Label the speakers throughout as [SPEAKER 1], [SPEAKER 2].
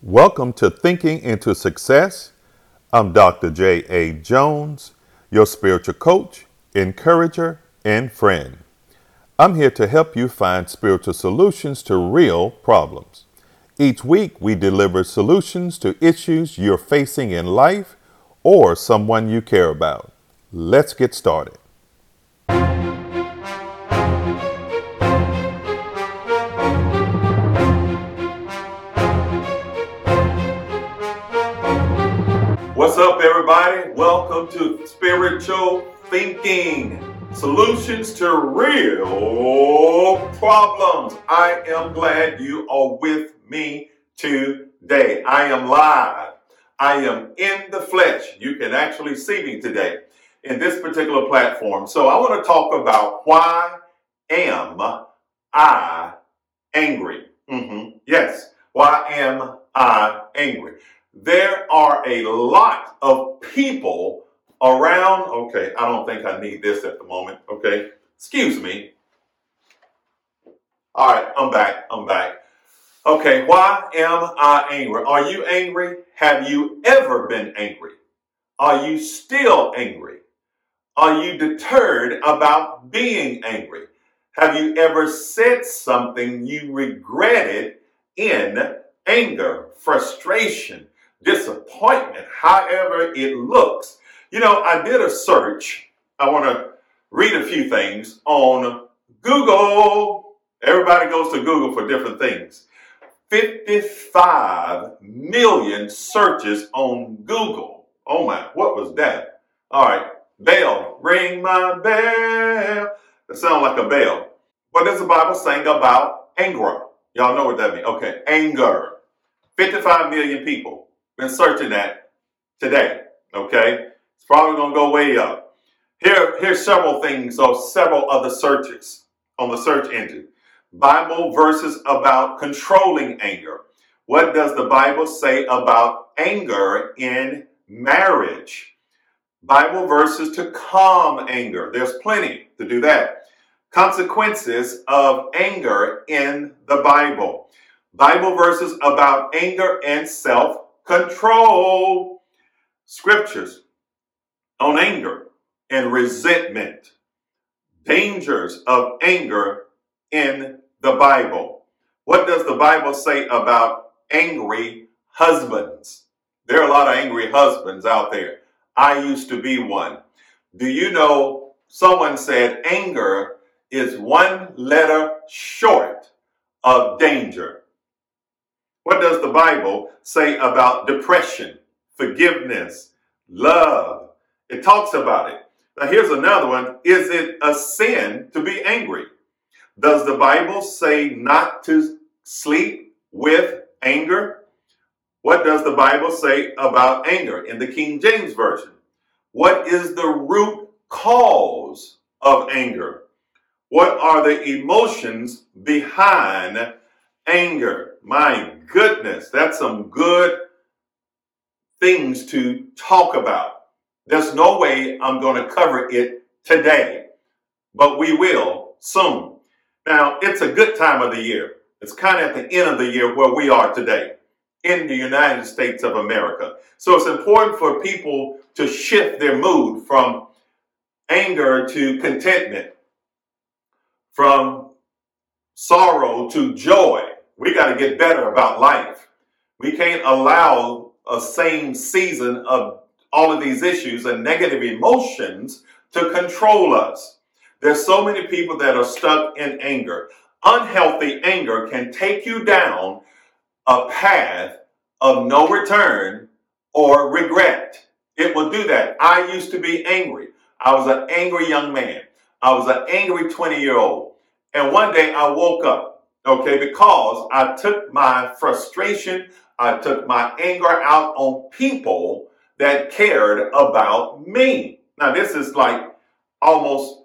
[SPEAKER 1] Welcome to Thinking into Success. I'm Dr. J.A. Jones, your spiritual coach, encourager, and friend. I'm here to help you find spiritual solutions to real problems. Each week, we deliver solutions to issues you're facing in life or someone you care about. Let's get started. Welcome to Spiritual Thinking Solutions to Real Problems. I am glad you are with me today. I am live. I am in the flesh. You can actually see me today in this particular platform. So I want to talk about why am I angry? Mm-hmm. Yes, why am I angry? There are a lot of people around. Okay, I don't think I need this at the moment. Okay, excuse me. All right, I'm back. I'm back. Okay, why am I angry? Are you angry? Have you ever been angry? Are you still angry? Are you deterred about being angry? Have you ever said something you regretted in anger, frustration, disappointment, however it looks. You know, I did a search. I want to read a few things on Google. Everybody goes to Google for different things. 55 million searches on Google. Oh my, what was that? All right, bell, ring my bell. That sounds like a bell. What is the Bible saying about anger? Y'all know what that means. Okay, anger. 55 million people been searching that today. Okay, it's probably going to go way up. Here, here's several things or several other searches on the search engine. Bible verses about controlling anger. What does the Bible say about anger in marriage? Bible verses to calm anger. There's plenty to do that. Consequences of anger in the Bible. Bible verses about anger and self control scriptures on anger and resentment, dangers of anger in the Bible. What does the Bible say about angry husbands? There are a lot of angry husbands out there. I used to be one. Do you know someone said anger is one letter short of danger? What does the Bible say about depression, forgiveness, love? It talks about it. Now, here's another one Is it a sin to be angry? Does the Bible say not to sleep with anger? What does the Bible say about anger in the King James Version? What is the root cause of anger? What are the emotions behind anger? My goodness, that's some good things to talk about. There's no way I'm going to cover it today, but we will soon. Now, it's a good time of the year. It's kind of at the end of the year where we are today in the United States of America. So it's important for people to shift their mood from anger to contentment, from sorrow to joy. We got to get better about life. We can't allow a same season of all of these issues and negative emotions to control us. There's so many people that are stuck in anger. Unhealthy anger can take you down a path of no return or regret. It will do that. I used to be angry. I was an angry young man. I was an angry 20 year old. And one day I woke up Okay, because I took my frustration, I took my anger out on people that cared about me. Now, this is like almost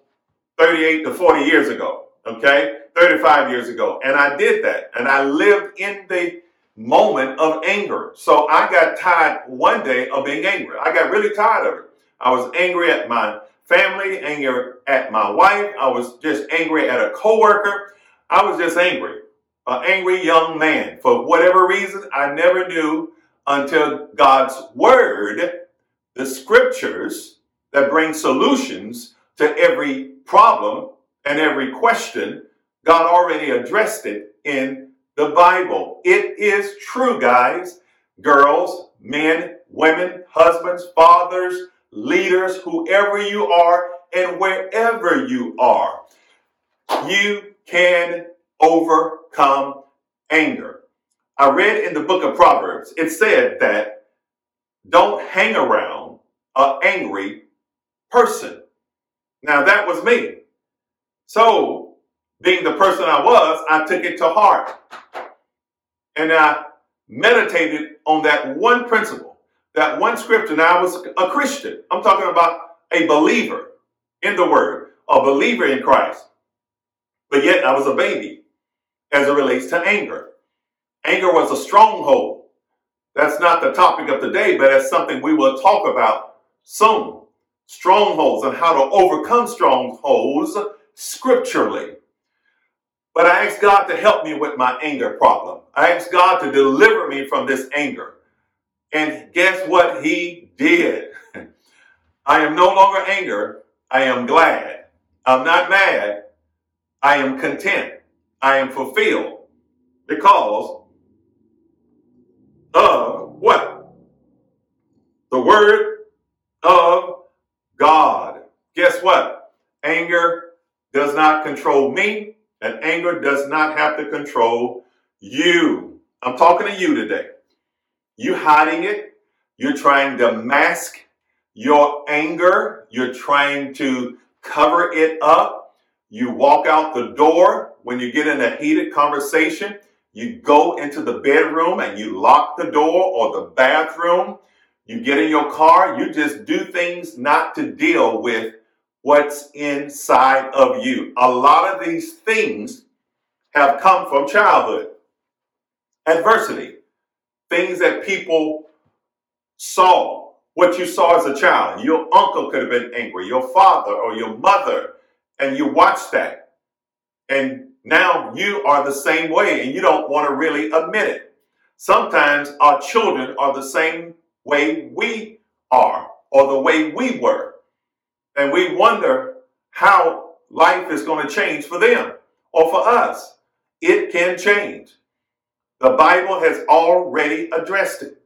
[SPEAKER 1] 38 to 40 years ago, okay? 35 years ago. And I did that. And I lived in the moment of anger. So I got tired one day of being angry. I got really tired of it. I was angry at my family, angry at my wife. I was just angry at a coworker. I was just angry. an angry young man. For whatever reason, I never knew until God's word, the scriptures that bring solutions to every problem and every question, God already addressed it in the Bible. It is true, guys, girls, men, women, husbands, fathers, leaders, whoever you are, and wherever you are. You can overcome anger. I read in the book of Proverbs, it said that don't hang around an angry person. Now that was me. So, being the person I was, I took it to heart. And I meditated on that one principle, that one scripture. Now I was a Christian. I'm talking about a believer in the word, a believer in Christ. But yet I was a baby as it relates to anger. Anger was a stronghold. That's not the topic of today, but it's something we will talk about soon. Strongholds and how to overcome strongholds scripturally. But I asked God to help me with my anger problem. I asked God to deliver me from this anger. And guess what He did? I am no longer angry. I am glad. I'm not mad. I am content. I am fulfilled because of what? The Word of God. Guess what? Anger does not control me, and anger does not have to control you. I'm talking to you today. You hiding it, you're trying to mask your anger, you're trying to cover it up. You walk out the door when you get in a heated conversation. You go into the bedroom and you lock the door or the bathroom. You get in your car. You just do things not to deal with what's inside of you. A lot of these things have come from childhood. Adversity, things that people saw, what you saw as a child. Your uncle could have been angry, your father or your mother, and you watch that. And now you are the same way and you don't want to really admit it. Sometimes our children are the same way we are or the way we were. And we wonder how life is going to change for them or for us. It can change. The Bible has already addressed it.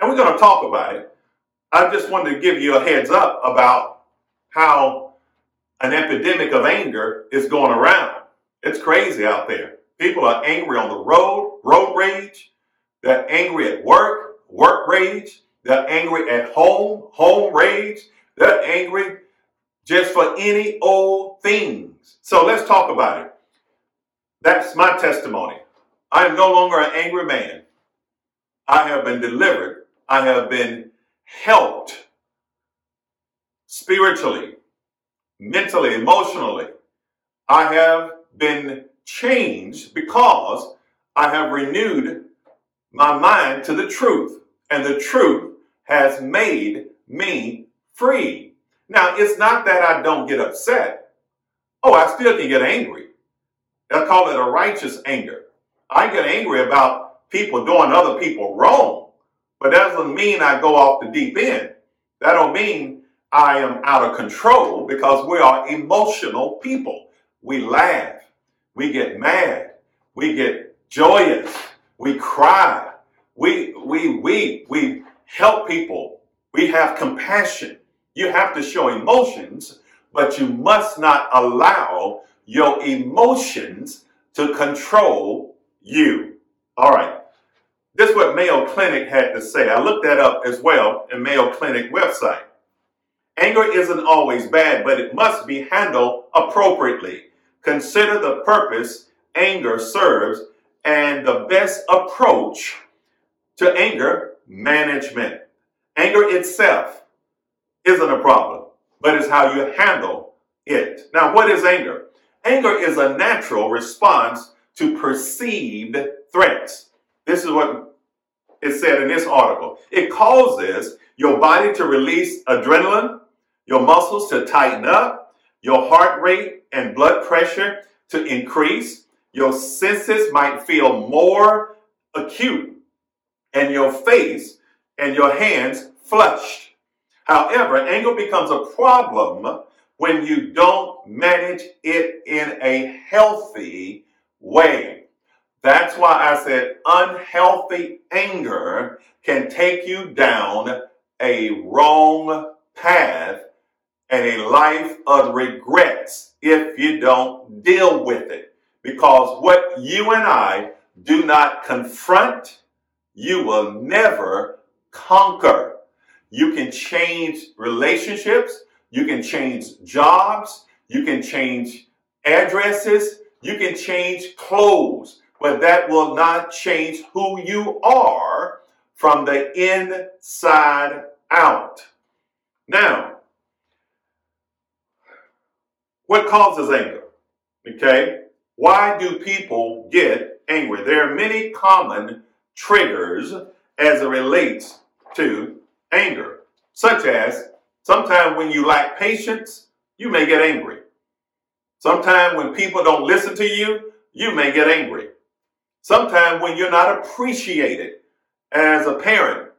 [SPEAKER 1] And we're going to talk about it. I just wanted to give you a heads up about how an epidemic of anger is going around. It's crazy out there. People are angry on the road, road rage. They're angry at work, work rage. They're angry at home, home rage. They're angry just for any old things. So let's talk about it. That's my testimony. I am no longer an angry man. I have been delivered. I have been helped spiritually, mentally, emotionally. I have been changed because I have renewed my mind to the truth, and the truth has made me free. Now, it's not that I don't get upset. Oh, I still can get angry. I call it a righteous anger. I get angry about people doing other people wrong, but that doesn't mean I go off the deep end. That don't mean I am out of control because we are emotional people. We laugh. We get mad. We get joyous. We cry. We, we weep. We help people. We have compassion. You have to show emotions, but you must not allow your emotions to control you. All right. This is what Mayo Clinic had to say. I looked that up as well in Mayo Clinic website. Anger isn't always bad, but it must be handled appropriately. Consider the purpose anger serves and the best approach to anger management. Anger itself isn't a problem, but it's how you handle it. Now, what is anger? Anger is a natural response to perceived threats. This is what it said in this article. It causes your body to release adrenaline, your muscles to tighten up, your heart rate and blood pressure to increase, Your senses might feel more acute, and your face and your hands flushed. However, anger becomes a problem when you don't manage it in a healthy way. That's why I said unhealthy anger can take you down a wrong path and a life of regrets if you don't deal with it. Because what you and I do not confront, you will never conquer. You can change relationships, you can change jobs, you can change addresses, you can change clothes, but that will not change who you are from the inside out. Now, what causes anger? Okay. Why do people get angry? There are many common triggers as it relates to anger, such as sometimes when you lack patience, you may get angry. Sometimes when people don't listen to you, you may get angry. Sometimes when you're not appreciated as a parent,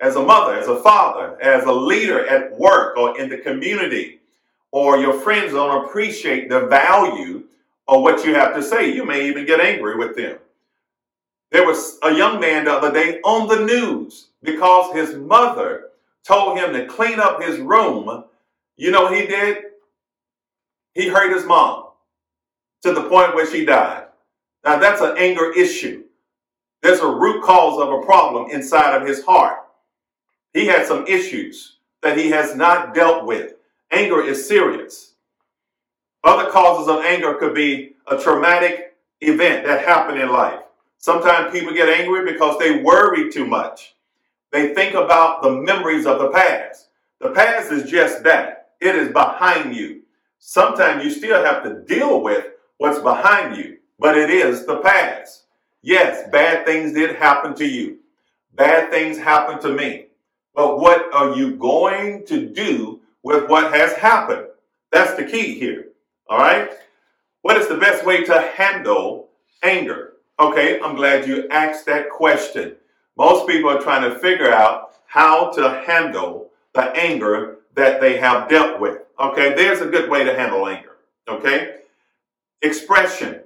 [SPEAKER 1] as a mother, as a father, as a leader at work or in the community, or your friends don't appreciate the value of what you have to say, you may even get angry with them. There was a young man the other day on the news because his mother told him to clean up his room. You know he did? He hurt his mom to the point where she died. Now that's an anger issue. There's a root cause of a problem inside of his heart. He had some issues that he has not dealt with. Anger is serious. Other causes of anger could be a traumatic event that happened in life. Sometimes people get angry because they worry too much. They think about the memories of the past. The past is just that. It is behind you. Sometimes you still have to deal with what's behind you, but it is the past. Yes, bad things did happen to you. Bad things happened to me. But what are you going to do with what has happened. That's the key here. All right. What is the best way to handle anger? Okay, I'm glad you asked that question. Most people are trying to figure out how to handle the anger that they have dealt with. Okay, there's a good way to handle anger. Okay, expression.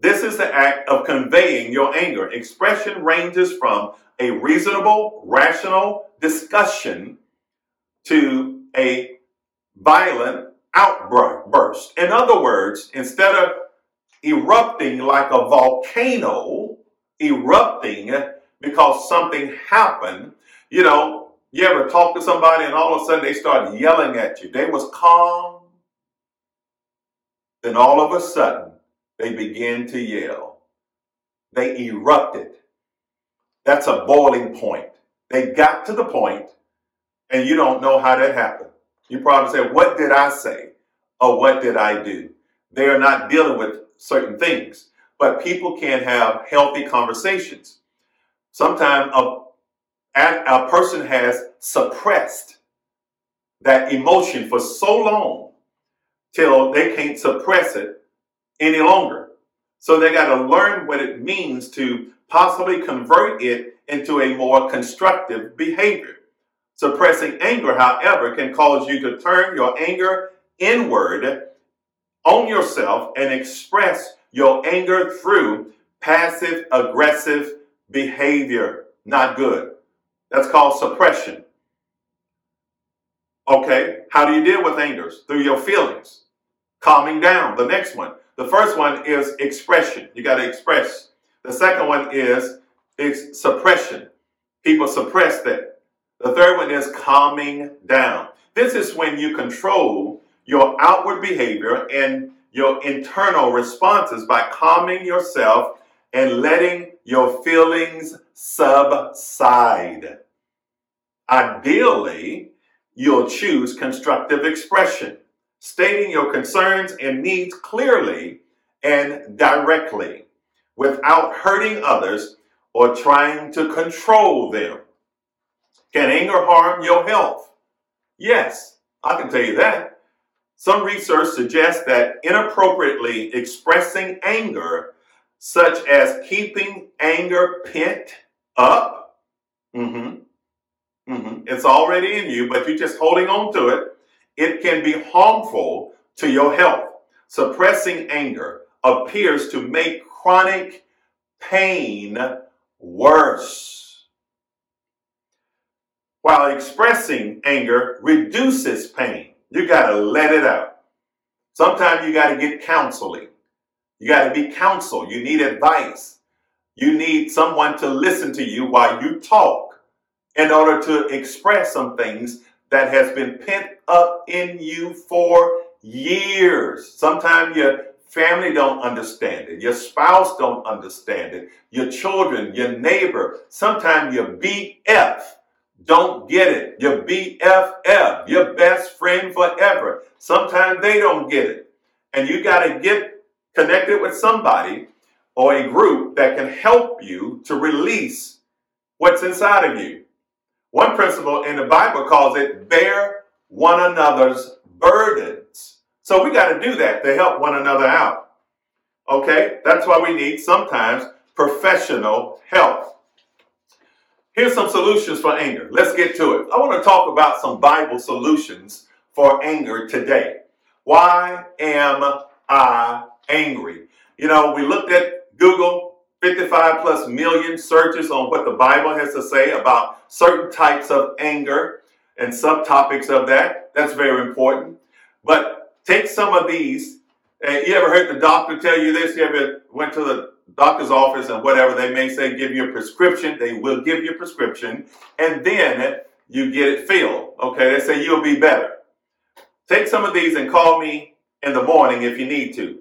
[SPEAKER 1] This is the act of conveying your anger. Expression ranges from a reasonable, rational discussion to a violent outburst. In other words, instead of erupting like a volcano, erupting because something happened, you know, you ever talk to somebody and all of a sudden they start yelling at you. They was calm, then all of a sudden they begin to yell. They erupted. That's a boiling point. They got to the point and you don't know how that happened. You probably say, What did I say? Or what did I do? They are not dealing with certain things, but people can have healthy conversations. Sometimes a, a person has suppressed that emotion for so long till they can't suppress it any longer. So they got to learn what it means to possibly convert it into a more constructive behavior. Suppressing anger, however, can cause you to turn your anger inward on yourself and express your anger through passive aggressive behavior. Not good. That's called suppression. Okay, how do you deal with anger? Through your feelings. Calming down. The next one. The first one is expression. You got to express. The second one is, is suppression. People suppress that. The third one is calming down. This is when you control your outward behavior and your internal responses by calming yourself and letting your feelings subside. Ideally, you'll choose constructive expression, stating your concerns and needs clearly and directly without hurting others or trying to control them. Can anger harm your health? Yes, I can tell you that. Some research suggests that inappropriately expressing anger, such as keeping anger pent up, mm-hmm, mm-hmm, it's already in you, but you're just holding on to it, it can be harmful to your health. Suppressing anger appears to make chronic pain worse. While expressing anger reduces pain, you got to let it out. Sometimes you got to get counseling. You got to be counseled. You need advice. You need someone to listen to you while you talk in order to express some things that has been pent up in you for years. Sometimes your family don't understand it. Your spouse don't understand it. Your children, your neighbor, sometimes your BF don't get it. Your BFF, your best friend forever. Sometimes they don't get it. And you got to get connected with somebody or a group that can help you to release what's inside of you. One principle in the Bible calls it bear one another's burdens. So we got to do that to help one another out. Okay? That's why we need sometimes professional help. Here's some solutions for anger. Let's get to it. I want to talk about some Bible solutions for anger today. Why am I angry? You know, we looked at Google, 55 plus million searches on what the Bible has to say about certain types of anger and subtopics of that. That's very important. But take some of these. And you ever heard the doctor tell you this? You ever went to the doctor's office and whatever they may say, give you a prescription. They will give you a prescription, and then you get it filled. Okay, they say you'll be better. Take some of these and call me in the morning if you need to.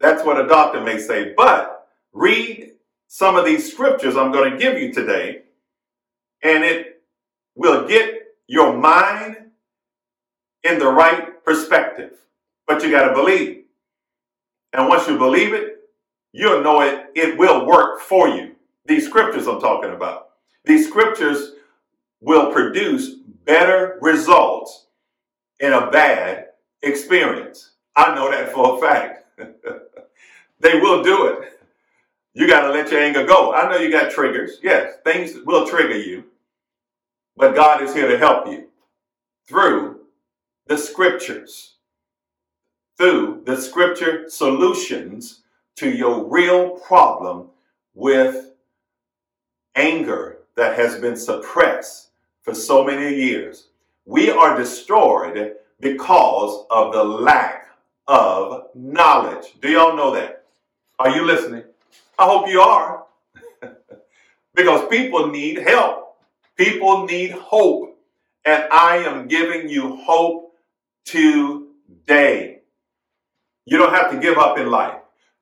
[SPEAKER 1] That's what a doctor may say. But read some of these scriptures I'm going to give you today, and it will get your mind in the right perspective. But you got to believe. And once you believe it, you'll know it, it will work for you. These scriptures I'm talking about. These scriptures will produce better results in a bad experience. I know that for a fact. they will do it. You got to let your anger go. I know you got triggers. Yes, things will trigger you. But God is here to help you through the scriptures, through the scripture solutions to your real problem with anger that has been suppressed for so many years. We are destroyed because of the lack of knowledge. Do y'all know that? Are you listening? I hope you are. because people need help. People need hope, and I am giving you hope today. You don't have to give up in life.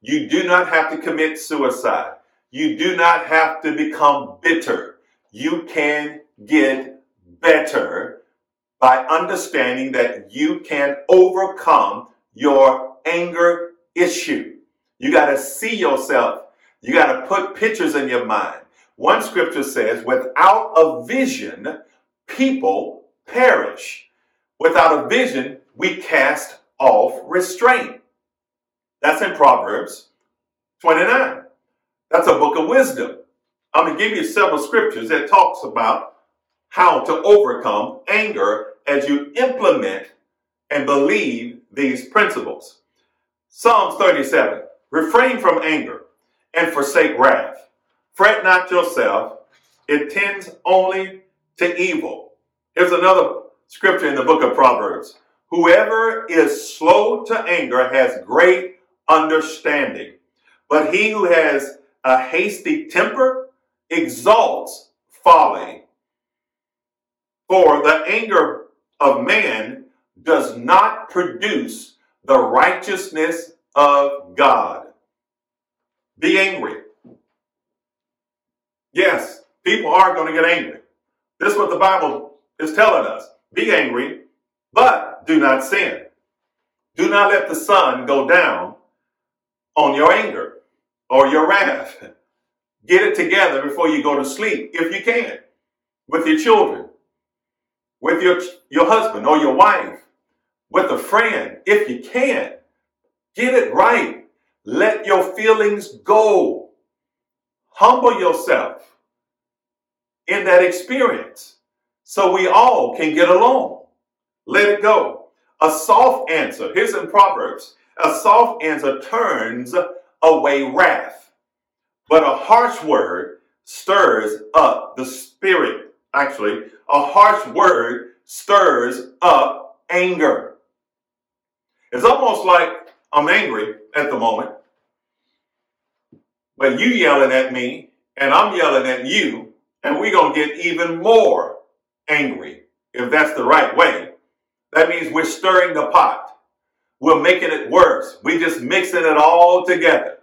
[SPEAKER 1] You do not have to commit suicide. You do not have to become bitter. You can get better by understanding that you can overcome your anger issue. You got to see yourself. You got to put pictures in your mind. One scripture says, without a vision, people perish. Without a vision, we cast off restraint. That's in Proverbs 29. That's a book of wisdom. I'm going to give you several scriptures that talks about how to overcome anger as you implement and believe these principles. Psalms 37. Refrain from anger and forsake wrath. Fret not yourself, it tends only to evil. Here's another scripture in the book of Proverbs. Whoever is slow to anger has great understanding, but he who has a hasty temper exalts folly. For the anger of man does not produce the righteousness of God. Be angry Yes, people are going to get angry. This is what the Bible is telling us. Be angry, but do not sin. Do not let the sun go down on your anger or your wrath. Get it together before you go to sleep, if you can, with your children, with your, your husband or your wife, with a friend if you can. Get it right. Let your feelings go. Humble yourself in that experience so we all can get along. Let it go. A soft answer, here's in Proverbs a soft answer turns away wrath, but a harsh word stirs up the spirit. Actually, a harsh word stirs up anger. It's almost like I'm angry at the moment, but you yelling at me and I'm yelling at you, and we're going to get even more angry if that's the right way. That means we're stirring the pot. We're making it worse. We're just mixing it all together.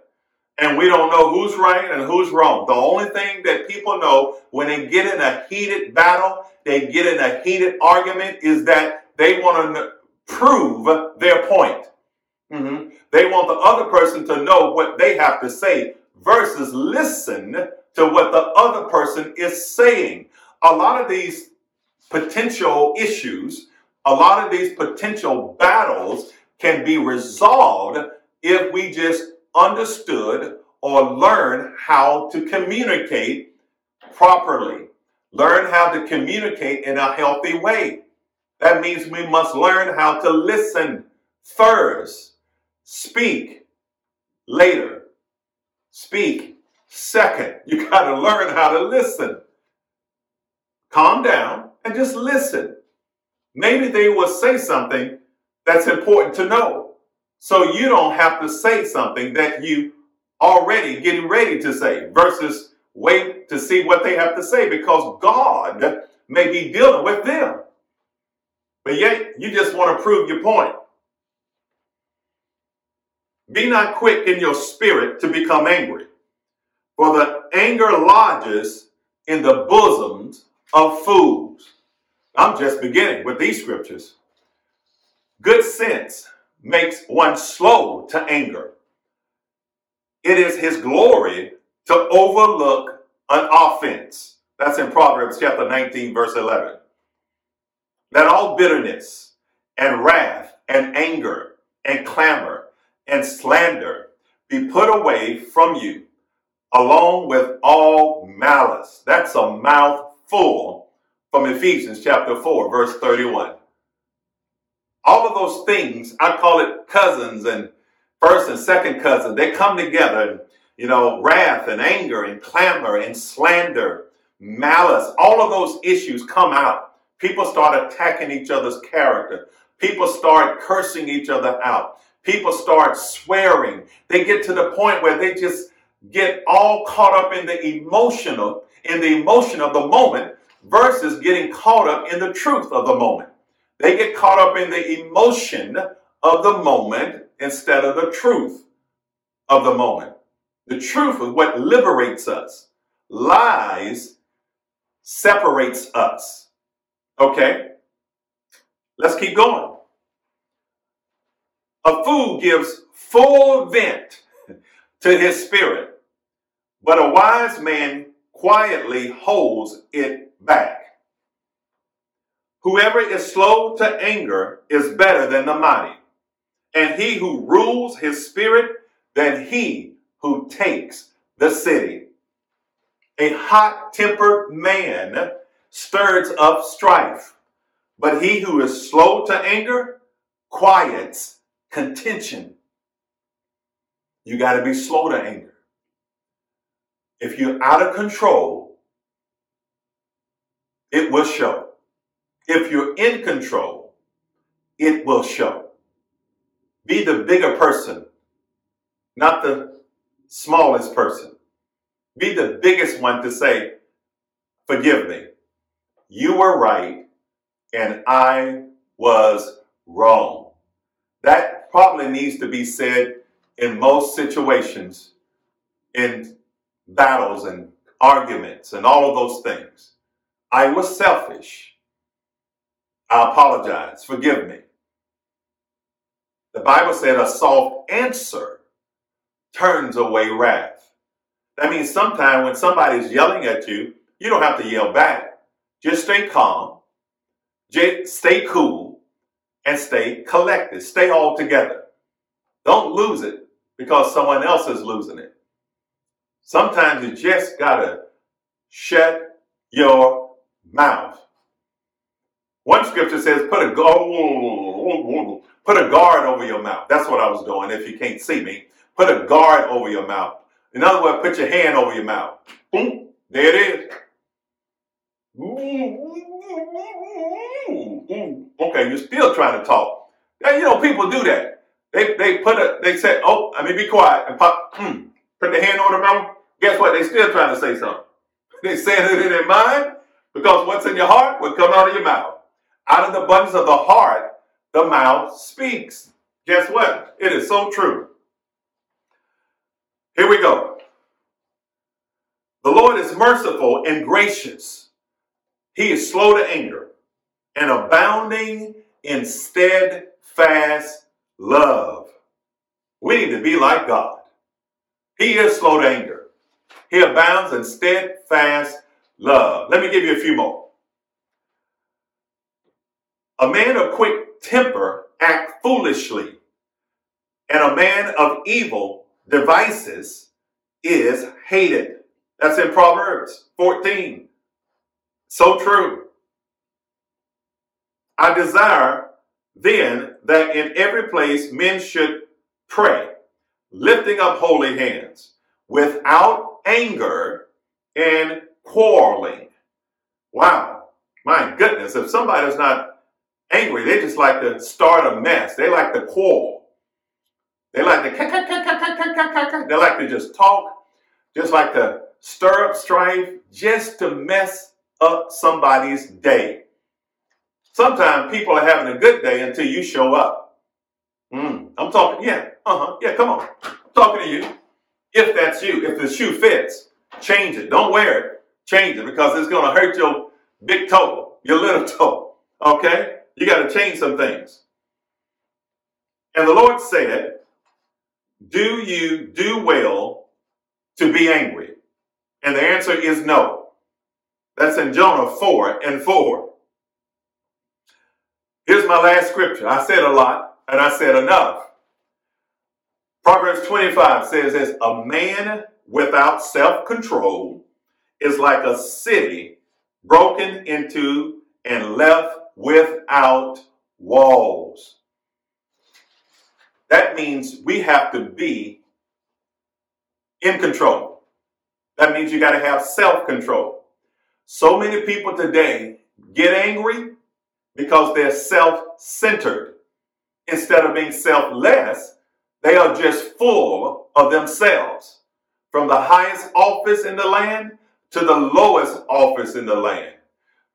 [SPEAKER 1] And we don't know who's right and who's wrong. The only thing that people know when they get in a heated battle, they get in a heated argument, is that they want to prove their point. Mm-hmm. They want the other person to know what they have to say versus listen to what the other person is saying. A lot of these potential issues, a lot of these potential battles can be resolved if we just understood or learn how to communicate properly. Learn how to communicate in a healthy way. That means we must learn how to listen first, speak later, speak second. You got to learn how to listen. Calm down and just listen. Maybe they will say something that's important to know. So you don't have to say something that you already getting ready to say versus wait to see what they have to say because God may be dealing with them. But yet you just want to prove your point. Be not quick in your spirit to become angry, for the anger lodges in the bosoms of fools. I'm just beginning with these scriptures. Good sense makes one slow to anger. It is his glory to overlook an offense. That's in Proverbs chapter 19, verse 11. Let all bitterness and wrath and anger and clamor and slander be put away from you, along with all malice. That's a mouthful from Ephesians chapter 4, verse 31 all of those things, I call it cousins and first and second cousin, they come together. You know, wrath and anger and clamor and slander, malice, all of those issues come out. People start attacking each other's character. People start cursing each other out. People start swearing. They get to the point where they just get all caught up in the emotional, in the emotion of the moment versus getting caught up in the truth of the moment. They get caught up in the emotion of the moment instead of the truth of the moment. The truth is what liberates us. Lies separates us. Okay? Let's keep going. A fool gives full vent to his spirit, but a wise man quietly holds it back. Whoever is slow to anger is better than the mighty, and he who rules his spirit than he who takes the city. A hot tempered man stirs up strife, but he who is slow to anger quiets contention. You got to be slow to anger. If you're out of control, it will show. If you're in control, it will show. Be the bigger person, not the smallest person. Be the biggest one to say, Forgive me. You were right and I was wrong. That probably needs to be said in most situations, in battles and arguments and all of those things. I was selfish. I apologize. Forgive me. The Bible said a soft answer turns away wrath. That means sometimes when somebody's yelling at you, you don't have to yell back. Just stay calm. Just stay cool. and stay collected. Stay all together. Don't lose it because someone else is losing it. Sometimes you just gotta shut your mouth. One scripture says, "Put a guard, put a guard over your mouth." That's what I was doing. If you can't see me, put a guard over your mouth. In other words, put your hand over your mouth. Boom, there it is. Okay, you're still trying to talk. Now, you know, people do that. They they put a they say, oh, I mean, be quiet and pop. Hmm, put the hand on the mouth. Guess what? They still trying to say something. They saying it in their mind because what's in your heart will come out of your mouth. Out of the abundance of the heart, the mouth speaks. Guess what? It is so true. Here we go. The Lord is merciful and gracious. He is slow to anger and abounding in steadfast love. We need to be like God. He is slow to anger. He abounds in steadfast love. Let me give you a few more. A man of quick temper act foolishly, and a man of evil devices is hated. That's in Proverbs 14. So true. I desire then that in every place men should pray, lifting up holy hands, without anger and quarreling. Wow, my goodness, if somebody's not angry, they just like to start a mess. They like to quarrel. They like to they like to just talk, just like to stir up strife, just to mess up somebody's day. Sometimes people are having a good day until you show up. Mm, I'm talking, yeah, uh-huh, yeah, come on. I'm talking to you. If that's you, if the shoe fits, change it. Don't wear it, change it because it's going to hurt your big toe, your little toe. Okay? You got to change some things. And the Lord said, Do you do well to be angry? And the answer is no. That's in Jonah 4 and 4. Here's my last scripture. I said a lot and I said enough. Proverbs 25 says this A man without self control is like a city broken into and left without walls. That means we have to be in control. That means you got to have self control. So many people today get angry because they're self centered. Instead of being selfless, they are just full of themselves. From the highest office in the land to the lowest office in the land.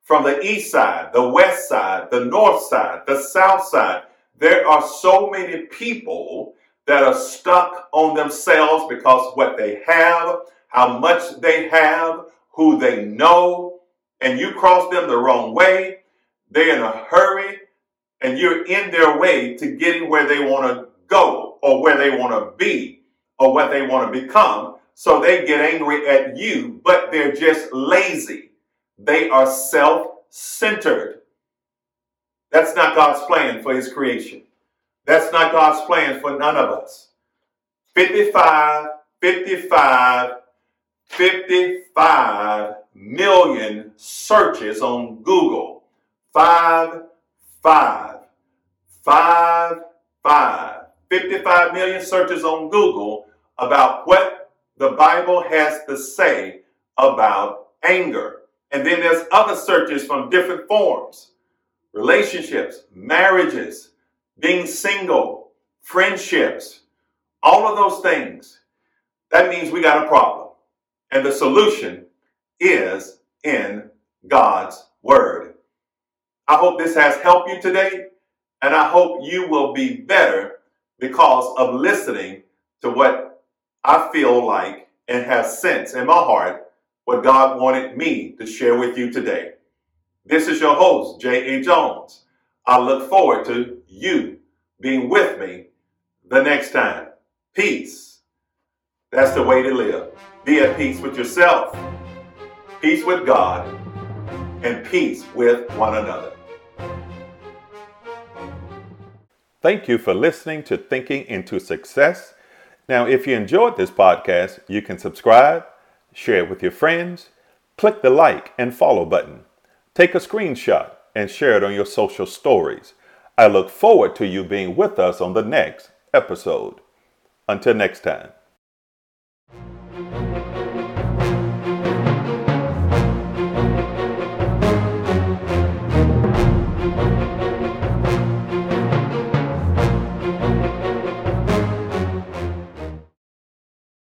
[SPEAKER 1] From the east side, the west side, the north side, the south side. There are so many people that are stuck on themselves because what they have, how much they have, who they know, and you cross them the wrong way, they're in a hurry, and you're in their way to getting where they want to go or where they want to be or what they want to become. So they get angry at you, but they're just lazy. They are self centered. That's not God's plan for His creation. That's not God's plan for none of us. 55, 55, 55 million searches on Google. Five, five, five, five. 55 million searches on Google about what the Bible has to say about anger. And then there's other searches from different forms relationships, marriages, being single, friendships, all of those things. That means we got a problem. And the solution is in God's Word. I hope this has helped you today, and I hope you will be better because of listening to what I feel like and have sense in my heart what God wanted me to share with you today. This is your host, J.A. Jones. I look forward to you being with me the next time. Peace. That's the way to live. Be at peace with yourself, peace with God, and peace with one another. Thank you for listening to Thinking into Success. Now, if you enjoyed this podcast, you can subscribe, share it with your friends, click the like and follow button, take a screenshot, and share it on your social stories. I look forward to you being with us on the next episode. Until next time.